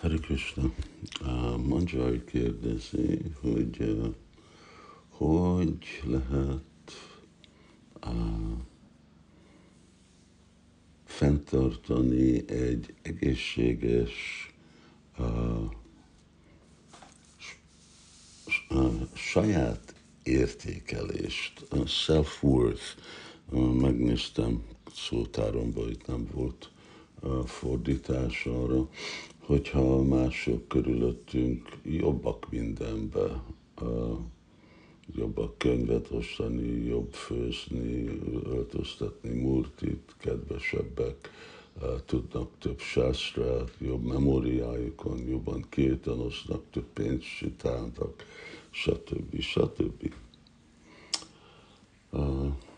Hare Krishna. Uh, Manjari kérdezi, hogy uh, hogy lehet uh, fenntartani egy egészséges uh, uh, saját értékelést, a self-worth, megnéztem szótáromban, itt nem volt fordítás arra, hogyha mások körülöttünk jobbak mindenbe, jobbak könyvet osztani, jobb főzni, öltöztetni murtit, kedvesebbek, tudnak több sástrát, jobb memóriájukon, jobban kétanoznak, több pénzt csinálnak, stb. stb. Hát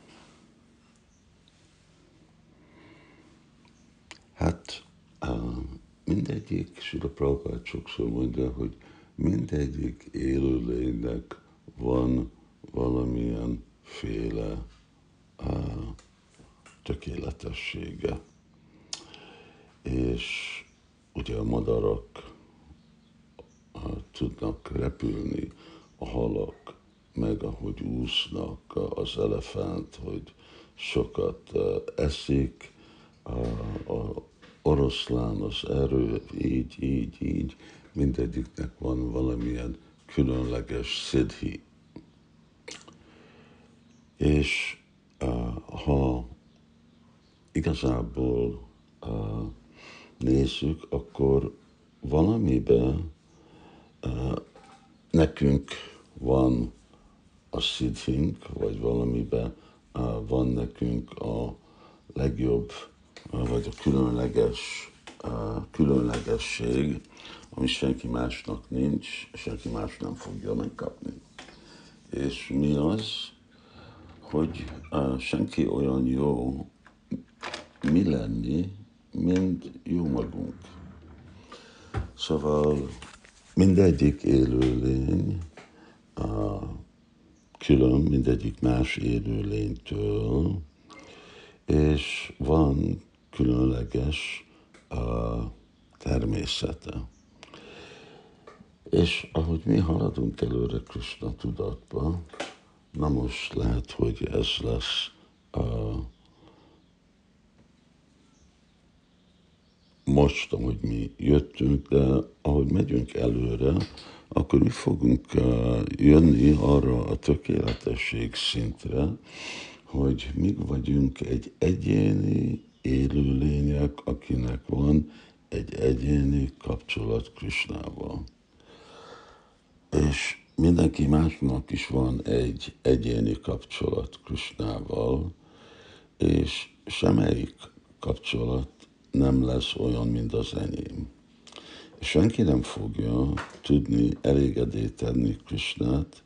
mindegyik, Sula Prabhupád sokszor mondja, hogy mindegyik élőlénynek van valamilyen féle uh, tökéletessége. És ugye a madarak uh, tudnak repülni, a halak, meg ahogy úsznak, az elefánt, hogy sokat uh, eszik, uh, a, oroszlán, az erő, így, így, így, mindegyiknek van valamilyen különleges szidhi. És uh, ha igazából uh, nézzük, akkor valamiben uh, nekünk van a szidhink, vagy valamiben van nekünk a legjobb vagy a különleges, különlegesség, ami senki másnak nincs, senki más nem fogja megkapni. És mi az, hogy senki olyan jó mi lenni, mint jó magunk. Szóval mindegyik élőlény a külön, mindegyik más élőlénytől, és van különleges a természete. És ahogy mi haladunk előre Krishna tudatba, na most lehet, hogy ez lesz a most, ahogy mi jöttünk, de ahogy megyünk előre, akkor mi fogunk jönni arra a tökéletesség szintre, hogy mi vagyunk egy egyéni akinek van egy egyéni kapcsolat Krisnával. És mindenki másnak is van egy egyéni kapcsolat Krisnával, és semmelyik kapcsolat nem lesz olyan, mint az enyém. És senki nem fogja tudni elégedét tenni Krisnát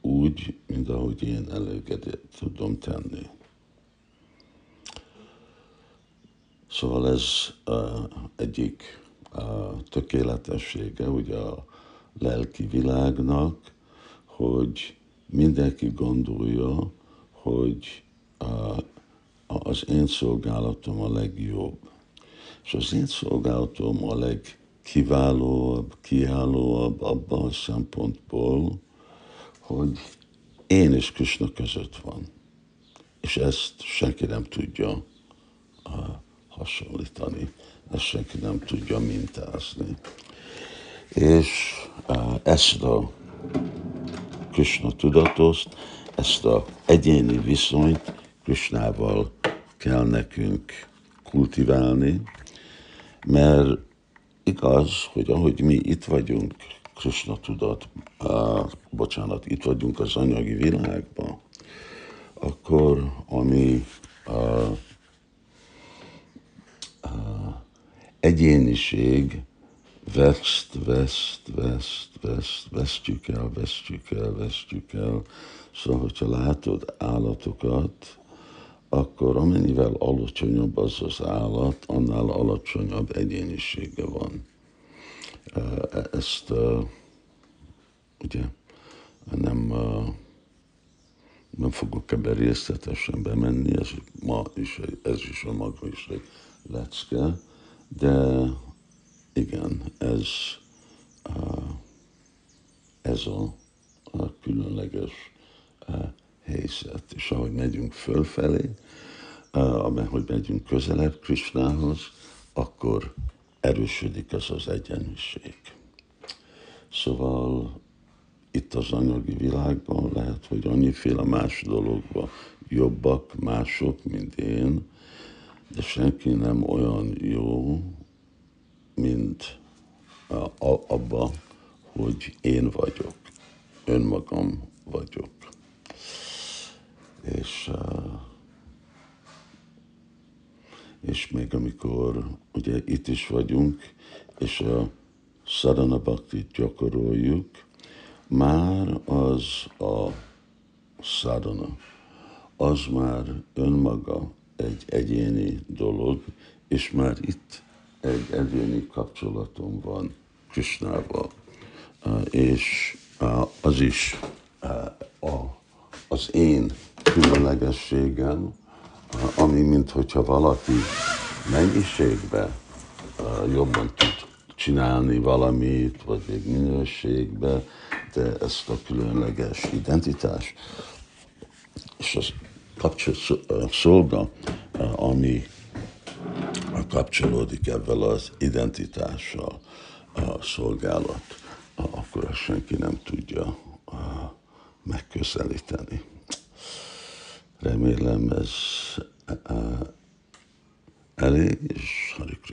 úgy, mint ahogy én elégedét tudom tenni. Szóval ez egyik tökéletessége ugye a lelki világnak, hogy mindenki gondolja, hogy az én szolgálatom a legjobb. És az én szolgálatom a legkiválóbb, kiállóabb abban a szempontból, hogy én és Krishna között van. És ezt senki nem tudja hasonlítani. Ezt senki nem tudja mintázni. És ezt a Krishna tudatot, ezt a egyéni viszonyt Krishnával kell nekünk kultiválni, mert igaz, hogy ahogy mi itt vagyunk, Krishna tudat, uh, bocsánat, itt vagyunk az anyagi világban, akkor ami egyéniség veszt, veszt, veszt, veszt, vesztjük el, vesztjük el, vesztjük el. Szóval, hogyha látod állatokat, akkor amennyivel alacsonyabb az az állat, annál alacsonyabb egyénisége van. E, ezt ugye nem, nem fogok ebbe részletesen bemenni, ez ma is, ez is a maga is egy lecke, de igen, ez, ez a, a különleges helyzet. És ahogy megyünk fölfelé, hogy megyünk közelebb Krisnához, akkor erősödik ez az egyenlőség. Szóval itt az anyagi világban lehet, hogy annyiféle más dologban jobbak mások, mint én, senki nem olyan jó, mint abba, hogy én vagyok, önmagam vagyok. És, és még amikor ugye itt is vagyunk, és a Sadhana Bhakti gyakoroljuk, már az a sadhana, az már önmaga egy egyéni dolog, és már itt egy egyéni kapcsolatom van Krisnával. És az is az én különlegességem, ami mint hogyha valaki mennyiségbe jobban tud csinálni valamit, vagy még minőségbe, de ezt a különleges identitás, és az kapcsolat szolga, ami kapcsolódik ebben az identitással a szolgálat, akkor azt senki nem tudja megközelíteni. Remélem ez elég, és